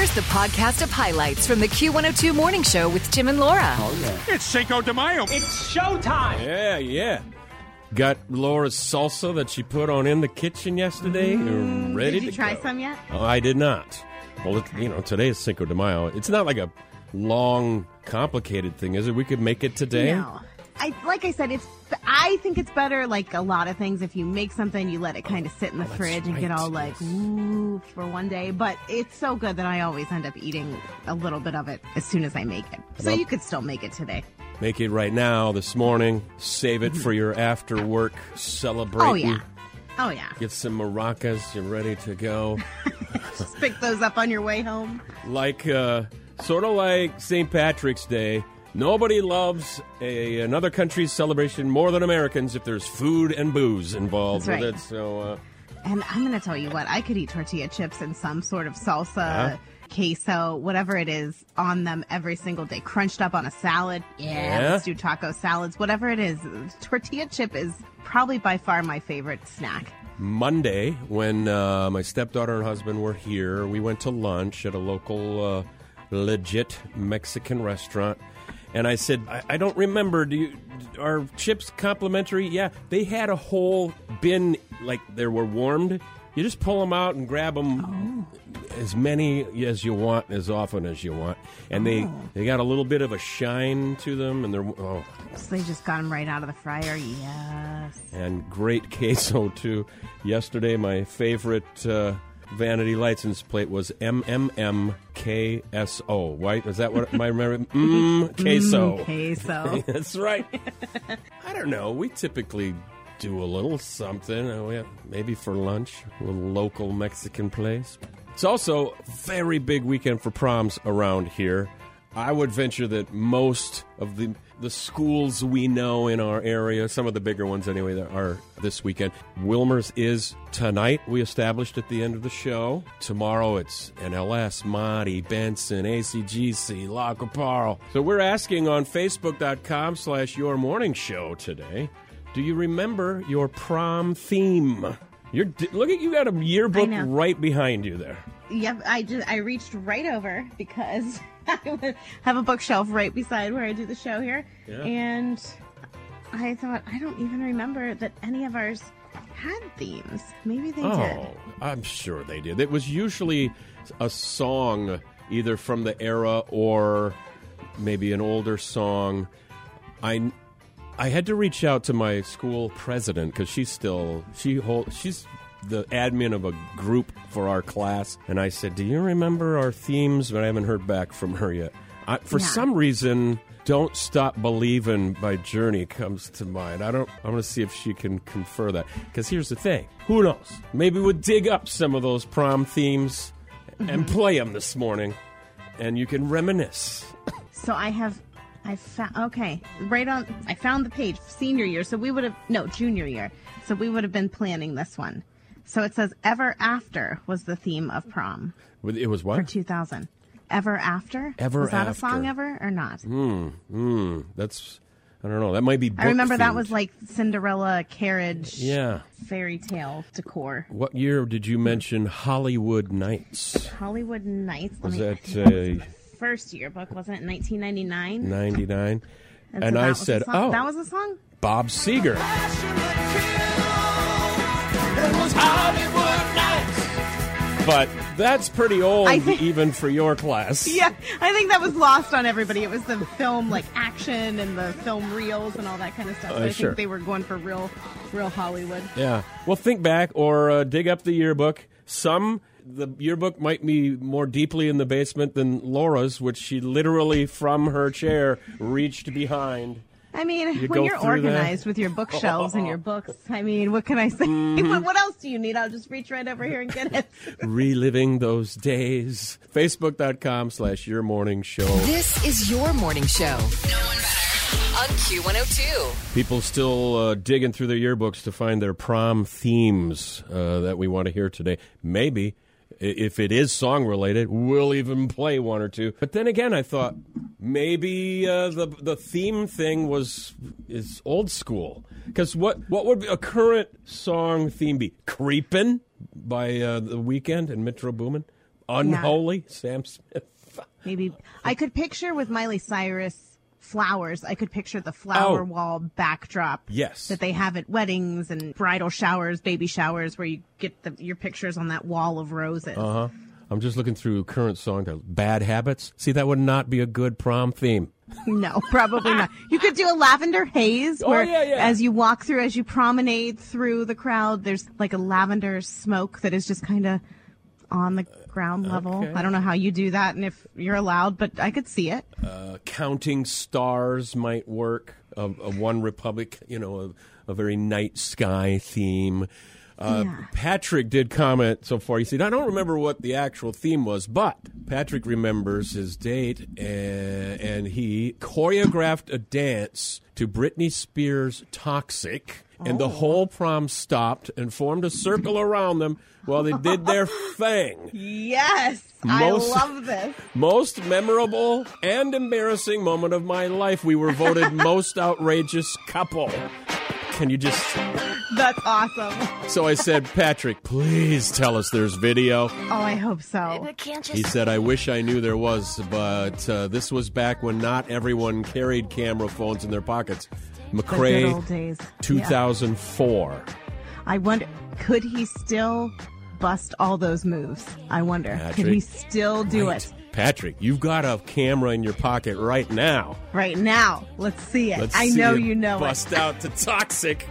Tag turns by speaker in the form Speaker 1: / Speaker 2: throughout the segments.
Speaker 1: Here's the podcast of highlights from the Q102 Morning Show with Tim and Laura. Oh, yeah.
Speaker 2: It's Cinco de Mayo.
Speaker 3: It's showtime.
Speaker 4: Yeah, yeah. Got Laura's salsa that she put on in the kitchen yesterday. You're mm. ready
Speaker 5: Did you
Speaker 4: to
Speaker 5: try
Speaker 4: go.
Speaker 5: some yet?
Speaker 4: Oh, I did not. Well, it, you know, today is Cinco de Mayo. It's not like a long, complicated thing, is it? We could make it today.
Speaker 5: No. I like I said, it's. I think it's better. Like a lot of things, if you make something, you let it kind of sit in the
Speaker 4: Oh,
Speaker 5: fridge and get all like ooh for one day. But it's so good that I always end up eating a little bit of it as soon as I make it. So you could still make it today.
Speaker 4: Make it right now, this morning. Save it for your after work celebration.
Speaker 5: Oh yeah. Oh yeah.
Speaker 4: Get some maracas. You're ready to go.
Speaker 5: Just pick those up on your way home.
Speaker 4: like uh, sort of like St. Patrick's Day. Nobody loves a another country's celebration more than Americans if there's food and booze involved
Speaker 5: That's
Speaker 4: with it. So uh,
Speaker 5: And I'm going to tell you what, I could eat tortilla chips and some sort of salsa,
Speaker 4: Yeah.
Speaker 5: queso, whatever it is on them every single day, crunched up on a salad. Yeah,
Speaker 4: Yeah?
Speaker 5: let's do taco salads, whatever it is. Tortilla chip is probably by far my favorite snack.
Speaker 4: Monday, when uh, my stepdaughter and husband were here, we went to lunch at a local uh, legit Mexican restaurant. And I said, I, I don't remember. Do you, are chips complimentary? Yeah, they had a whole bin, like they were warmed. You just pull them out and grab them as many as you want, as often as you want. And they, they got a little bit of a shine to them, and they're oh,
Speaker 5: So they just got them right out of the fryer. Yes.
Speaker 4: and great queso too. Yesterday, my favorite uh, vanity license plate was MMMKSO. White? Is that what my remember? Mm, queso.
Speaker 5: Queso.
Speaker 4: That's right. I don't know. We typically do a little something. uh, Maybe for lunch, a little local Mexican place. It's also a very big weekend for proms around here. I would venture that most of the the schools we know in our area, some of the bigger ones anyway, that are this weekend. Willmar's is tonight. We established at the end of the show. Tomorrow it's NLS, Monty, Benson, ACGC, La Caparo. So we're asking on Facebook.com slash Your Morning Show today. Do you remember your prom theme? You're look at you got a yearbook right behind you there.
Speaker 5: Yep, I just I reached right over because I have a bookshelf right beside where I do the show here,
Speaker 4: Yeah.
Speaker 5: and I thought I don't even remember that any of ours had themes. Maybe they oh, did.
Speaker 4: Oh, I'm sure they did. It was usually a song, either from the era or maybe an older song. I I had to reach out to my school president because she's still she hold she's the admin of a group for our class, and I said, "Do you remember our themes?" But I haven't heard back from her yet. I, for
Speaker 5: Yeah.
Speaker 4: some reason, "Don't Stop Believing" by Journey comes to mind. I don't. I'm going to see if she can confer that. Because here's the thing: who knows? Maybe we'll dig up some of those prom themes and mm-hmm. play them this morning, and you can reminisce.
Speaker 5: So I have, I found okay, right on. I found the page senior year. So we would have no junior year. So we would have been planning this one. So it says "Ever After" was the theme of prom
Speaker 4: It was what?
Speaker 5: for 2000. Ever After.
Speaker 4: Ever
Speaker 5: was that a song ever or not?
Speaker 4: Hmm. That's. I don't know. That might be.
Speaker 5: I remember that was like Cinderella carriage,
Speaker 4: Yeah.
Speaker 5: fairy tale decor.
Speaker 4: What year did you mention Hollywood Nights?
Speaker 5: Hollywood Nights. Let
Speaker 4: Was
Speaker 5: me-
Speaker 4: that uh,
Speaker 5: first yearbook? Wasn't it 1999?
Speaker 4: 99?
Speaker 5: And,
Speaker 4: And
Speaker 5: so
Speaker 4: I
Speaker 5: that was
Speaker 4: said,
Speaker 5: song-
Speaker 4: oh.
Speaker 5: that was a song.
Speaker 4: Bob Seger. But that's pretty old,
Speaker 5: think-
Speaker 4: even for your class.
Speaker 5: Yeah, I think that was lost on everybody. It was the film like action and the film reels and all that kind of stuff. So
Speaker 4: Uh,
Speaker 5: I
Speaker 4: sure.
Speaker 5: think they were going for real, real Hollywood.
Speaker 4: Yeah. Well, think back or uh, dig up the yearbook. Some the yearbook might be more deeply in the basement than Laura's, which she literally from her chair reached behind.
Speaker 5: I mean,
Speaker 4: You
Speaker 5: when you're
Speaker 4: through that?
Speaker 5: organized with your bookshelves and your books, I mean, what can I say?
Speaker 4: Mm-hmm.
Speaker 5: what, what else do you need? I'll just reach right over here and get it.
Speaker 4: Reliving those days. Facebook.com slash your morning show.
Speaker 1: This is your morning show. No one better. On Q102.
Speaker 4: People still uh, digging through their yearbooks to find their prom themes uh, that we want to hear today. Maybe, i- if it is song related, we'll even play one or two. But then again, I thought maybe uh, the the theme thing was is old school. Because what what would a current song theme be? "Creepin" by uh, the Weeknd and Metro Boomin. Unholy Sam Smith.
Speaker 5: Maybe I could picture with Miley Cyrus flowers. I could picture the flower
Speaker 4: Oh.
Speaker 5: wall backdrop.
Speaker 4: Yes.
Speaker 5: That they have at weddings and bridal showers, baby showers, where you get the, your pictures on that wall of roses.
Speaker 4: Uh huh. I'm just looking through current song. Bad Habits. See, that would not be a good prom theme.
Speaker 5: No, probably not. You could do a lavender haze
Speaker 4: Oh,
Speaker 5: where
Speaker 4: yeah, yeah.
Speaker 5: as you walk through, as you promenade through the crowd, there's like a lavender smoke that is just kind of on the ground level.
Speaker 4: Okay.
Speaker 5: I don't know how you do that and if you're allowed, but I could see it.
Speaker 4: Uh, counting stars might work. A, a OneRepublic, you know, a, a very night sky theme. Uh,
Speaker 5: Yeah.
Speaker 4: Patrick did comment so far. He said, I don't remember what the actual theme was, but Patrick remembers his date and, and he choreographed a dance to Britney Spears' Toxic. And the whole prom stopped and formed a circle around them while they did their thing.
Speaker 5: Yes,
Speaker 4: Most-
Speaker 5: I love this.
Speaker 4: Most memorable and embarrassing moment of my life. We were voted most outrageous couple. Can you just.
Speaker 5: That's awesome.
Speaker 4: So I said, Patrick, please tell us there's video.
Speaker 5: Oh, I hope so.
Speaker 4: He said, I wish I knew there was, but uh, this was back when not everyone carried camera phones in their pockets.
Speaker 5: The good
Speaker 4: McRae,
Speaker 5: old days. Yeah.
Speaker 4: 2004.
Speaker 5: I wonder, could he still bust all those moves? I wonder. Could he still do
Speaker 4: Right.
Speaker 5: it
Speaker 4: Patrick, you've got a camera in your pocket right now.
Speaker 5: right now? Let's see it.
Speaker 4: Let's
Speaker 5: I
Speaker 4: see
Speaker 5: know you know it.
Speaker 4: bust
Speaker 5: it.
Speaker 4: out to toxic.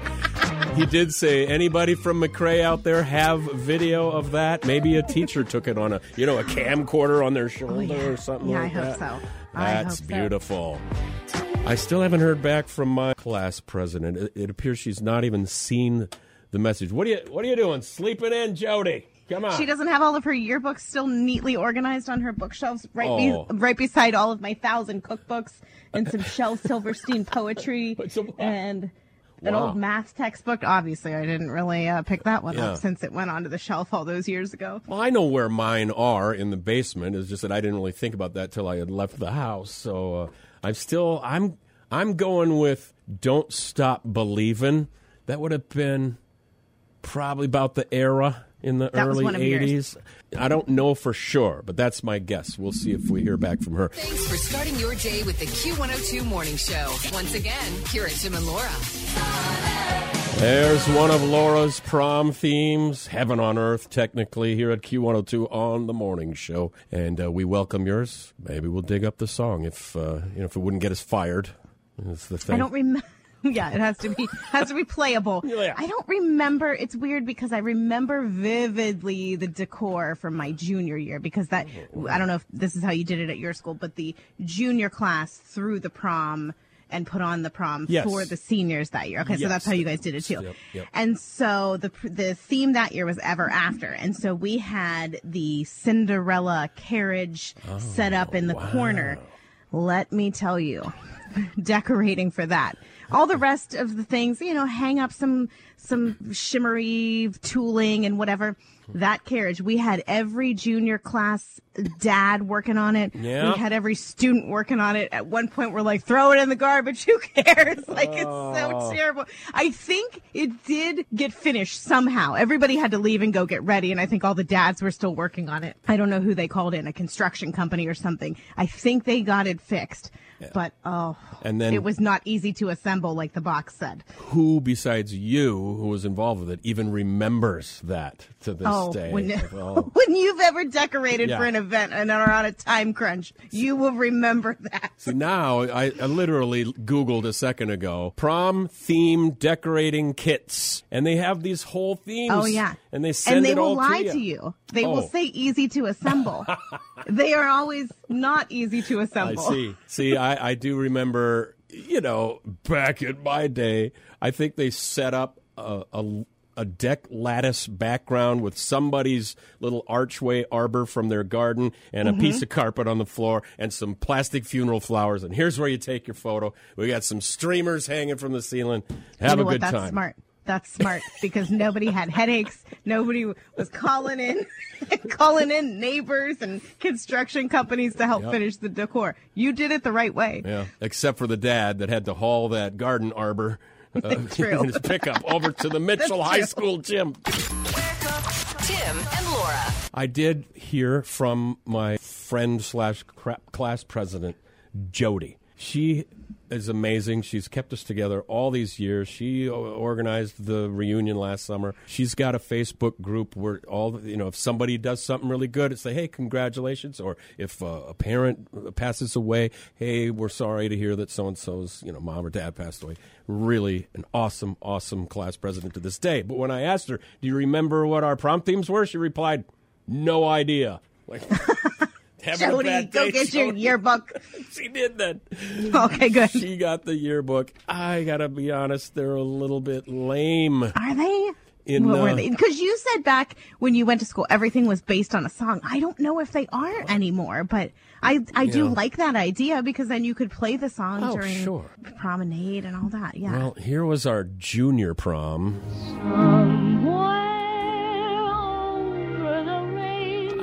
Speaker 4: he did say, anybody from McRae out there have video of that? Maybe a teacher took it on a, you know, a camcorder on their shoulder
Speaker 5: Oh, yeah.
Speaker 4: or something
Speaker 5: Yeah,
Speaker 4: like
Speaker 5: I hope
Speaker 4: that.
Speaker 5: so. I
Speaker 4: That's
Speaker 5: hope so.
Speaker 4: beautiful. I still haven't heard back from my class president. It, it appears she's not even seen the message. What are you What are you doing? Sleeping in, Jody? Come on.
Speaker 5: She doesn't have all of her yearbooks still neatly organized on her bookshelves, right,
Speaker 4: Oh.
Speaker 5: be- right beside all of my thousand cookbooks and some Shel Silverstein poetry and an
Speaker 4: Wow.
Speaker 5: old math textbook. Obviously, I didn't really uh, pick that one
Speaker 4: Yeah.
Speaker 5: up since it went onto the shelf all those years ago.
Speaker 4: Well, I know where mine are in the basement. It's just that I didn't really think about that till I had left the house. So uh, I'm still I'm I'm going with "Don't Stop Believing." That would have been probably about the era in the
Speaker 5: That was
Speaker 4: early
Speaker 5: one of yours.
Speaker 4: '80s. I don't know for sure, but that's my guess. We'll see if we hear back from her.
Speaker 1: Thanks for starting your day with the Q102 Morning Show. Once again, here at Tim and Laura.
Speaker 4: There's one of Laura's prom themes, Heaven on Earth, technically, here at Q102 on the morning show. And uh, we welcome yours. Maybe we'll dig up the song if, uh, you know, if it wouldn't get us fired. That's the thing.
Speaker 5: I don't remember. Yeah, it has to be has to be playable.
Speaker 4: Yeah.
Speaker 5: I don't remember. It's weird because I remember vividly the decor from my junior year because that I don't know if this is how you did it at your school, but the junior class threw the prom and put on the prom
Speaker 4: Yes.
Speaker 5: for the seniors that year. Okay, so that's how you guys did it too.
Speaker 4: Yep, yep.
Speaker 5: And so the the theme that year was ever after, and so we had the Cinderella carriage set up in the oh, corner. Let me tell you, decorating for that. All the rest of the things, you know, hang up some some shimmery tooling and whatever. That carriage, we had every junior class dad working on it.
Speaker 4: Yeah.
Speaker 5: We had every student working on it. At one point, we're like, throw it in the garbage. Who cares? Like, it's so oh. terrible. I think it did get finished somehow. Everybody had to leave and go get ready, and I think all the dads were still working on it. I don't know who they called in, a construction company or something. I think they got it fixed. But oh,
Speaker 4: And then-
Speaker 5: it was not easy to assemble, like the box said.
Speaker 4: Who besides you, who was involved with it, even remembers that to this
Speaker 5: Oh,
Speaker 4: day?
Speaker 5: when,
Speaker 4: Oh.
Speaker 5: when you've ever decorated
Speaker 4: Yeah.
Speaker 5: for an event and are on a time crunch, you will remember that.
Speaker 4: See, now I, I literally Googled a second ago prom theme decorating kits, and they have these whole themes.
Speaker 5: Oh yeah,
Speaker 4: and they send
Speaker 5: and they
Speaker 4: it
Speaker 5: will
Speaker 4: all
Speaker 5: lie
Speaker 4: to
Speaker 5: to
Speaker 4: you.
Speaker 5: you. They
Speaker 4: Oh.
Speaker 5: will say easy to assemble. they are always not easy to assemble.
Speaker 4: I see. See, I, I do remember, you know, back in my day, I think they set up a, a, a deck lattice background with somebody's little archway arbor from their garden and a
Speaker 5: Mm-hmm.
Speaker 4: piece of carpet on the floor and some plastic funeral flowers. And here's where you take your photo. We got some streamers hanging from the ceiling. Have
Speaker 5: you know
Speaker 4: a
Speaker 5: what?
Speaker 4: good
Speaker 5: That's
Speaker 4: time.
Speaker 5: smart. That's smart because nobody had headaches. Nobody was calling in, calling in neighbors and construction companies to help
Speaker 4: Yep.
Speaker 5: finish the decor. You did it the right way.
Speaker 4: Yeah, except for the dad that had to haul that garden arbor uh,
Speaker 5: True.
Speaker 4: in his pickup over to the Mitchell High. School gym.
Speaker 1: Tim and Laura.
Speaker 4: I did hear from my friend slash class president, Jody. She is amazing. She's kept us together all these years. She organized the reunion last summer. She's got a Facebook group where all you know, if somebody does something really good, it's say, "Hey, congratulations!" Or if uh, a parent passes away, "Hey, we're sorry to hear that so and so's you know mom or dad passed away." Really, an awesome, awesome class president to this day. But when I asked her, "Do you remember what our prom themes were?" she replied, "No idea." Like. having
Speaker 5: Jody, go
Speaker 4: day,
Speaker 5: get your yearbook.
Speaker 4: She did that.
Speaker 5: Okay, good.
Speaker 4: She got the yearbook. I gotta be honest, they're a little bit lame.
Speaker 5: Are they?
Speaker 4: In,
Speaker 5: what were
Speaker 4: uh,
Speaker 5: they? Because you said back when you went to school, everything was based on a song. I don't know if they are anymore, but I I do
Speaker 4: Yeah.
Speaker 5: like that idea because then you could play the song
Speaker 4: Oh,
Speaker 5: during
Speaker 4: sure.
Speaker 5: promenade and all that. Yeah.
Speaker 4: Well, here was our junior prom.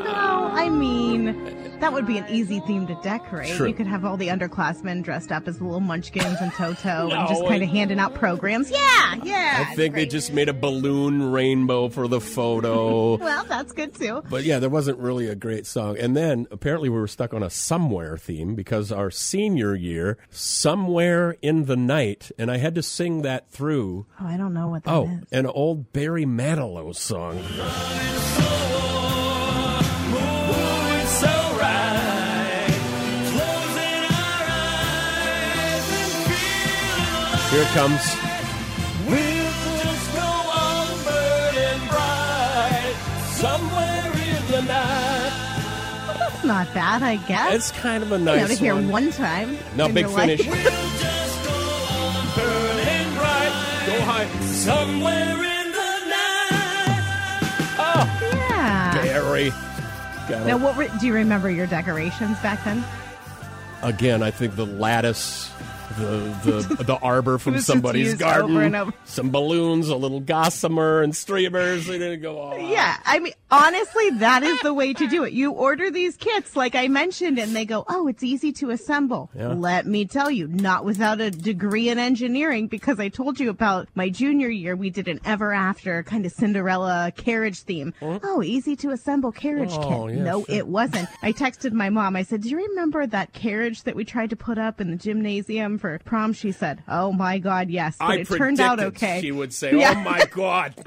Speaker 5: Well, I mean, that would be an easy theme to decorate.
Speaker 4: True.
Speaker 5: You could have all the underclassmen dressed up as little munchkins and Toto
Speaker 4: No,
Speaker 5: and just kind of handing out programs. Yeah, yeah.
Speaker 4: I
Speaker 5: it's
Speaker 4: think they just made a balloon rainbow for the photo.
Speaker 5: Well, that's good too.
Speaker 4: But yeah, there wasn't really a great song. And then apparently we were stuck on a somewhere theme because our senior year, somewhere in the night, and I had to sing that through.
Speaker 5: Oh, I don't know what that
Speaker 4: Oh,
Speaker 5: is.
Speaker 4: an old Barry Manilow song. Here it comes.
Speaker 5: That's not bad, I guess.
Speaker 4: It's kind of a
Speaker 5: you know,
Speaker 4: nice
Speaker 5: to hear
Speaker 4: one.
Speaker 5: one time.
Speaker 4: No,
Speaker 5: in
Speaker 4: big
Speaker 5: your life.
Speaker 4: finish. Burning bright, go high, somewhere in the night. Oh,
Speaker 5: yeah.
Speaker 4: Barry. Got
Speaker 5: Now,
Speaker 4: it.
Speaker 5: what were, do you remember your decorations back then?
Speaker 4: Again, I think the lattice, the the, the arbor from somebody's garden,
Speaker 5: over over.
Speaker 4: some balloons, a little gossamer, and streamers. They didn't go all.
Speaker 5: Yeah, I mean, honestly, that is the way to do it. You order these kits, like I mentioned, and they go, "Oh, it's easy to assemble."
Speaker 4: Yeah.
Speaker 5: Let me tell you, not without a degree in engineering, because I told you about my junior year. We did an ever after kind of Cinderella carriage theme. Oh, easy to assemble carriage
Speaker 4: Oh,
Speaker 5: kit.
Speaker 4: yeah,
Speaker 5: no,
Speaker 4: sure.
Speaker 5: it wasn't. I texted my mom. I said, "Do you remember that carriage that we tried to put up in the gymnasium for prom?" She said, "Oh my God, yes." But
Speaker 4: I
Speaker 5: it turned out okay.
Speaker 4: She would say,
Speaker 5: Yeah.
Speaker 4: "Oh my God."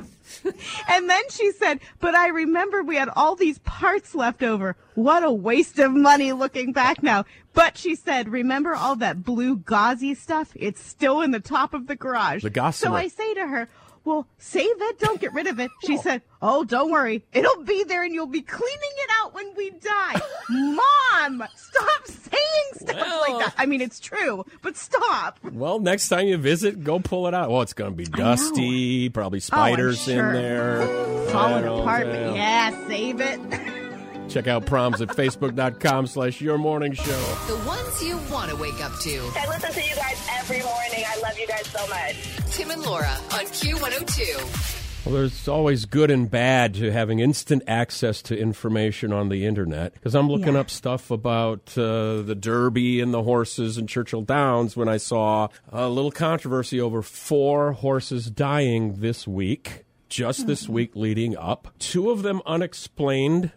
Speaker 5: And then she said, but I remember we had all these parts left over. What a waste of money looking back now. But she said, remember all that blue gauzy stuff? It's still in the top of the garage.
Speaker 4: The gossamer.
Speaker 5: So I say to her, well, save it. Don't get rid of it. She said, oh, don't worry. It'll be there and you'll be cleaning it out when we die. Mom, stop saying stuff
Speaker 4: Well-
Speaker 5: like that. I mean, it's true, but stop.
Speaker 4: Well, next time you visit, go pull it out. Well, it's going to be dusty, probably oh, spiders in
Speaker 5: Oh, sure.
Speaker 4: there.
Speaker 5: Falling apart, but yeah, save it.
Speaker 4: Check out proms at facebook.com slash your morning show.
Speaker 1: The ones you want to wake up to.
Speaker 3: I listen to you guys every morning. I love you guys so much.
Speaker 1: Tim and Laura on Q102.
Speaker 4: Well, there's always good and bad to having instant access to information on the internet. Because I'm looking
Speaker 5: Yeah.
Speaker 4: up stuff about uh, the Derby and the horses in Churchill Downs when I saw a little controversy over four horses dying this week, just this week leading up. Two of them unexplained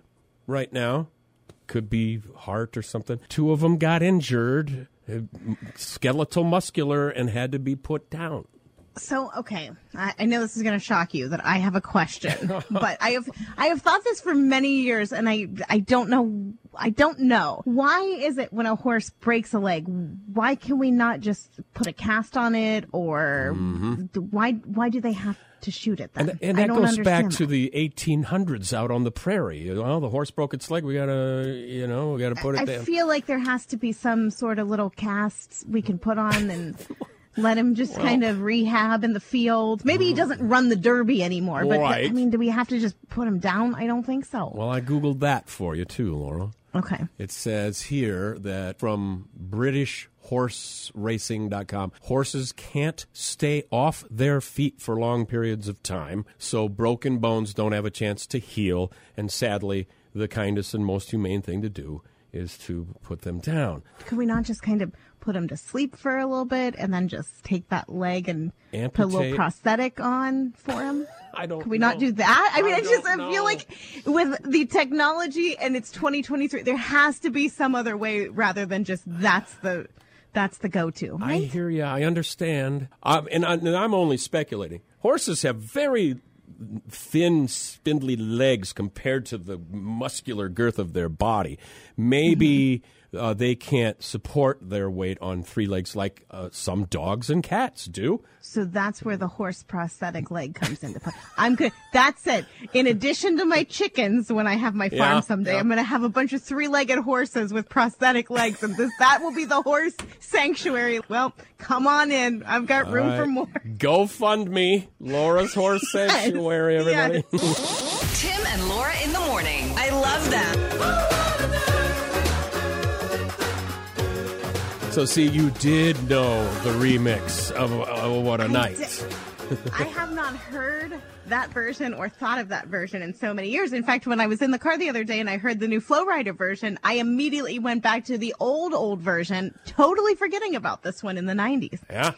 Speaker 4: right now. Could be heart or something. Two of them got injured, uh, skeletal muscular, and had to be put down.
Speaker 5: So okay, I, I know this is going to shock you that I have a question, but I have I have thought this for many years, and I I don't know I don't know why is it when a horse breaks a leg, why can we not just put a cast on it, or d- why why do they have to shoot it then?
Speaker 4: Mm-hmm. And, and
Speaker 5: I
Speaker 4: that goes back
Speaker 5: understand
Speaker 4: to
Speaker 5: that.
Speaker 4: the 1800s out on the prairie. You know, the horse broke its leg. We gotta, you know, we gotta put it
Speaker 5: I
Speaker 4: down.
Speaker 5: feel like there has to be some sort of little cast we can put on and. Let him just kind of rehab in the field. Maybe he doesn't run the derby anymore, but I mean, do we have to just put him down? I don't think so.
Speaker 4: well, I googled that for you too, Laura.
Speaker 5: Okay.
Speaker 4: It says here that from BritishHorseRacing.com, horses can't stay off their feet for long periods of time, so broken bones don't have a chance to heal. And sadly, the kindest and most humane thing to do is to put them down.
Speaker 5: Could we not just kind of put them to sleep for a little bit and then just take that leg and put a little prosthetic on for him?
Speaker 4: I don't.
Speaker 5: Can we not do that? I mean,
Speaker 4: I
Speaker 5: just I feel like with the technology and it's 2023, there has to be some other way rather than just that's the that's the go-to.
Speaker 4: I hear you. I understand. Um, and, I, and I'm only speculating. Horses have very thin, spindly legs compared to the muscular girth of their body. Maybe mm-hmm. Uh, they can't support their weight on three legs like uh, some dogs and cats do.
Speaker 5: So that's where the horse prosthetic leg comes into play. I'm good. That's it. In addition to my chickens, when I have my farm
Speaker 4: Yeah,
Speaker 5: someday,
Speaker 4: yeah.
Speaker 5: I'm going to have a bunch of three-legged horses with prosthetic legs, and this that will be the horse sanctuary. Well, come on in. I've got room
Speaker 4: All
Speaker 5: for more.
Speaker 4: Go fund me, Laura's Horse Sanctuary, everybody.
Speaker 1: Tim and Laura in the morning.
Speaker 6: I love that.
Speaker 4: So, see, you did know the remix of uh, What a Night.
Speaker 5: I have not heard that version or thought of that version in so many years. In fact, when I was in the car the other day and I heard the new Flo Rida version, I immediately went back to the old, old version, totally forgetting about this one in the 90s.
Speaker 4: Yeah.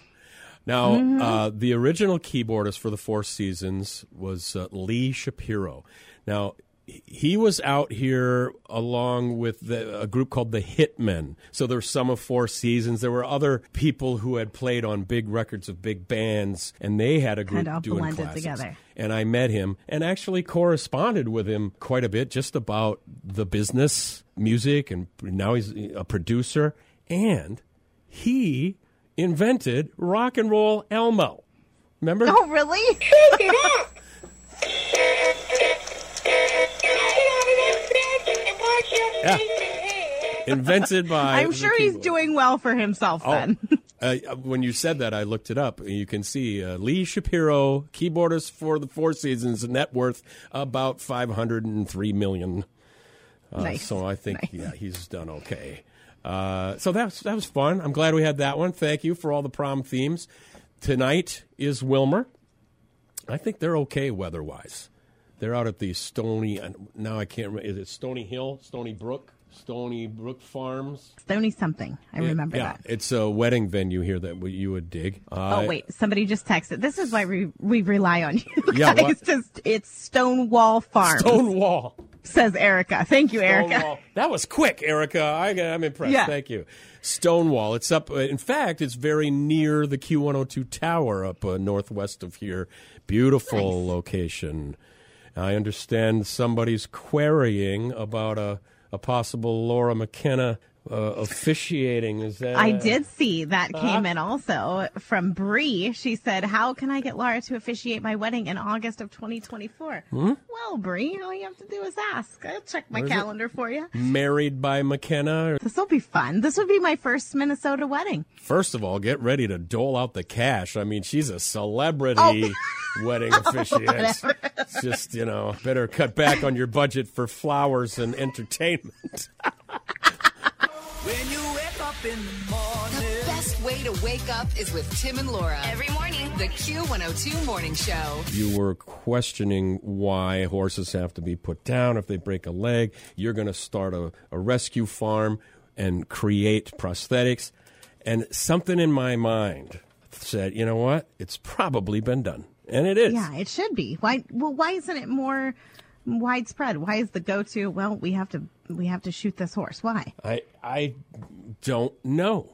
Speaker 4: Now,
Speaker 5: Mm-hmm.
Speaker 4: uh, the original keyboardist for the Four Seasons was uh, Lee Shapiro. Now, he- he was out here along with the, a group called the Hitmen. So there were some of Four Seasons. There were other people who had played on big records of big bands, and they had a group
Speaker 5: Kind of
Speaker 4: doing
Speaker 5: blended together.
Speaker 4: And I met him and actually corresponded with him quite a bit just about the business, music, and now he's a producer. And he invented rock and roll Elmo. Remember?
Speaker 5: Oh, really?
Speaker 4: Yeah. Invented by.
Speaker 5: I'm sure he's doing well for himself
Speaker 4: Oh,
Speaker 5: then.
Speaker 4: uh, when you said that, I looked it up. You can see uh, Lee Shapiro, keyboardist for the Four Seasons, net worth about five hundred and three million. Uh,
Speaker 5: Nice.
Speaker 4: So I think
Speaker 5: Nice.
Speaker 4: yeah, he's done okay. Uh, so that was, that was fun. I'm glad we had that one. Thank you for all the prom themes. Tonight is Willmar. I think they're okay weather wise. They're out at the Stony. Now I can't remember. Is it Stony Hill, Stony Brook, Stony Brook Farms?
Speaker 5: Stony something. I remember
Speaker 4: yeah,
Speaker 5: that.
Speaker 4: it's a wedding venue here that you would dig. Uh,
Speaker 5: Oh wait, somebody just texted. This is why we we rely on you
Speaker 4: Yeah, what?
Speaker 5: Just it's Stonewall Farm.
Speaker 4: Stonewall.
Speaker 5: says Erica. Thank you, Erica.
Speaker 4: That was quick, Erica. I, I'm impressed.
Speaker 5: Yeah.
Speaker 4: Thank you. Stonewall. It's up. uh, In fact, it's very near the Q102 tower up uh, northwest of here. Beautiful location. I understand somebody's querying about a, a possible Laura McKenna uh, officiating. Is that?
Speaker 5: I did see that
Speaker 4: Uh-huh.
Speaker 5: came in also from Bree. She said, "How can I get Laura to officiate my wedding in August of 2024?" Well, Bree, all you have to do is ask. I'll check my
Speaker 4: Hmm? Is it?
Speaker 5: calendar for you.
Speaker 4: Married by McKenna.
Speaker 5: This will be fun. This would be my first Minnesota wedding.
Speaker 4: First of all, get ready to dole out the cash. I mean, she's a celebrity wedding officiant. It's just, you know, better cut back on your budget for flowers and entertainment.
Speaker 6: When you wake up in the morning.
Speaker 1: The best way to wake up is with Tim and Laura. Every morning. The Q102 Morning Show.
Speaker 4: You were questioning why horses have to be put down if they break a leg. You're going to start a, a rescue farm and create prosthetics. And something in my mind said, you know what? It's probably been done. And it is.
Speaker 5: Yeah, it should be. Why? Well, why isn't it more widespread? Why is the go-to? Well, we have to we have to shoot this horse. Why?
Speaker 4: I I don't know.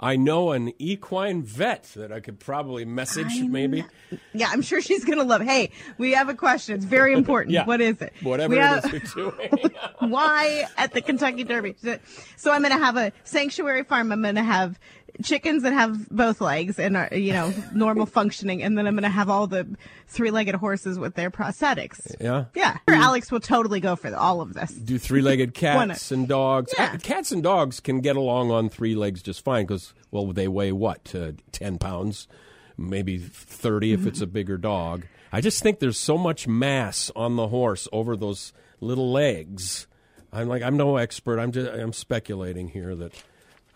Speaker 4: I know an equine vet that I could probably message,
Speaker 5: I'm
Speaker 4: maybe.
Speaker 5: Yeah, I'm sure she's gonna love. Hey, we have a question. It's very important.
Speaker 4: Yeah.
Speaker 5: What is it?
Speaker 4: Whatever
Speaker 5: We
Speaker 4: it
Speaker 5: have-
Speaker 4: is you're doing.
Speaker 5: why at the Kentucky Derby? So- So I'm going to have a sanctuary farm. I'm going to have chickens that have both legs and are, you know, normal functioning. And then I'm going to have all the three legged horses with their prosthetics.
Speaker 4: yeah.
Speaker 5: Yeah. Alex will totally go for all of this.
Speaker 4: Do three legged cats and dogs.
Speaker 5: Yeah.
Speaker 4: Uh, Cats and dogs can get along on three legs just fine because, well, they weigh what? Uh, 10 pounds, maybe 30 if it's a bigger dog. I just think there's so much mass on the horse over those little legs. I'm like, I'm no expert. I'm just, I'm speculating here that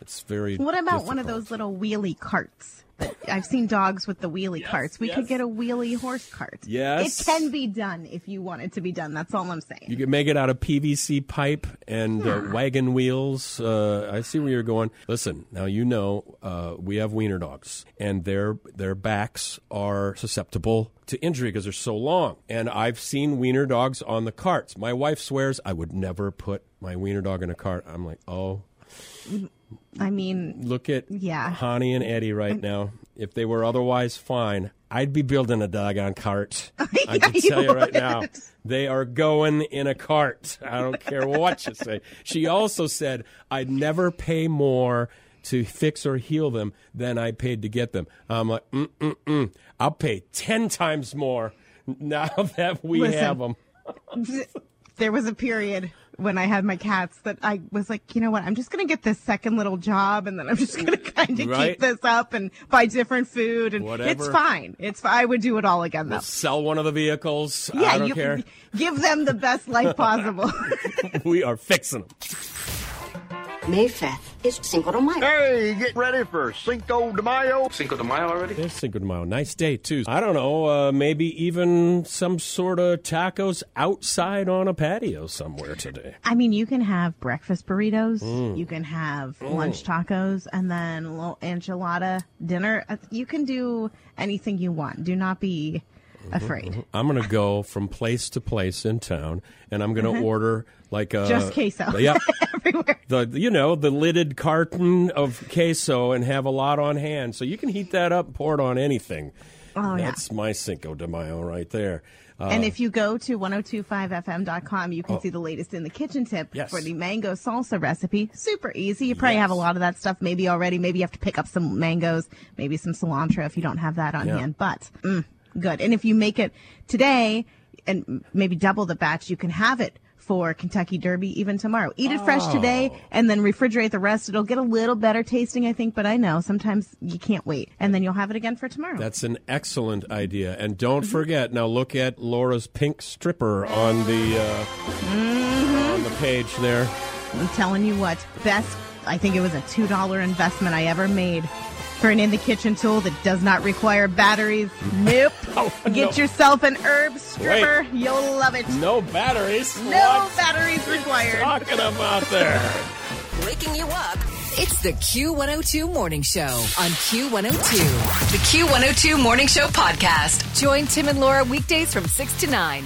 Speaker 4: it's very.
Speaker 5: What about one of those little wheelie carts? I've seen dogs with the wheelie carts. We
Speaker 4: yes.
Speaker 5: could get a wheelie horse cart.
Speaker 4: Yes.
Speaker 5: It can be done if you want it to be done. That's all I'm saying.
Speaker 4: You can make it out of PVC pipe and uh, wagon wheels. Uh, I see where you're going. Listen, now you know uh, we have wiener dogs, and their their backs are susceptible to injury because they're so long. And I've seen wiener dogs on the carts. My wife swears I would never put my wiener dog in a cart. I'm like, oh,
Speaker 5: I mean,
Speaker 4: look at
Speaker 5: Yeah.
Speaker 4: Honey and Eddie right now. If they were otherwise fine, I'd be building a doggone cart. I can
Speaker 5: you
Speaker 4: tell you right now. They are going in a cart. I don't care what you say. She also said, I'd never pay more to fix or heal them than I paid to get them. I'm like, mm, mm, mm. I'll pay 10 times more now that we
Speaker 5: Listen.
Speaker 4: have them.
Speaker 5: there was a period when I had my cats that I was like, you know what? I'm just going to get this second little job and then I'm just going to kind of
Speaker 4: Right.
Speaker 5: keep this up and buy different food and it's fine. It's I would do it all again though.
Speaker 4: Sell one of the vehicles.
Speaker 5: yeah,
Speaker 4: I don't
Speaker 5: you
Speaker 4: care.
Speaker 5: give them the best life possible.
Speaker 4: we are fixing them.
Speaker 7: May 5th is Cinco de Mayo.
Speaker 2: Hey, get ready for Cinco de Mayo.
Speaker 8: Cinco de Mayo already?
Speaker 4: It's Cinco de Mayo. Nice day, too. I don't know, uh, maybe even some sort of tacos outside on a patio somewhere today.
Speaker 5: I mean, you can have breakfast burritos,
Speaker 4: Mm.
Speaker 5: you can have lunch tacos, and then a little enchilada dinner. Uh, You can do anything you want. Do not be
Speaker 4: Mm-hmm,
Speaker 5: afraid.
Speaker 4: I'm going to go from place to place in town, and I'm going to order like a
Speaker 5: Uh-huh. Just queso.
Speaker 4: Yep.
Speaker 5: Everywhere.
Speaker 4: The you know the lidded carton of queso and have a lot on hand, so you can heat that up, pour it on anything.
Speaker 5: Oh, yeah.
Speaker 4: That's my Cinco de Mayo right there. Uh,
Speaker 5: And if you go to 1025fm.com, you can see the latest in the kitchen tip
Speaker 4: Oh. Yes.
Speaker 5: for the mango salsa recipe. Super easy. You probably have a lot of that stuff maybe already. Maybe you have to pick up some mangoes, maybe some cilantro if you don't have that on
Speaker 4: Yeah.
Speaker 5: hand. But mm, good. And if you make it today and maybe double the batch, you can have it for Kentucky Derby even tomorrow. Eat it fresh today
Speaker 4: Oh.
Speaker 5: and then refrigerate the rest. It'll get a little better tasting, I think, but I know sometimes you can't wait. And then you'll have it again for tomorrow.
Speaker 4: That's an excellent idea. And don't
Speaker 5: Mm-hmm.
Speaker 4: forget, now look at Laura's pink stripper on the uh,
Speaker 5: Mm-hmm.
Speaker 4: on the page there.
Speaker 5: I'm telling you what, best, I think it was a $2 investment I ever made for an in the kitchen tool that does not require batteries. Nope.
Speaker 4: Oh,
Speaker 5: Get
Speaker 4: no.
Speaker 5: yourself an herb stripper. You'll love it.
Speaker 4: No batteries.
Speaker 5: No
Speaker 4: What
Speaker 5: batteries required.
Speaker 4: talking about there?
Speaker 1: Waking you up. It's the Q102 Morning Show on Q102. The Q102 Morning Show podcast. Join Tim and Laura weekdays from 6 to 9.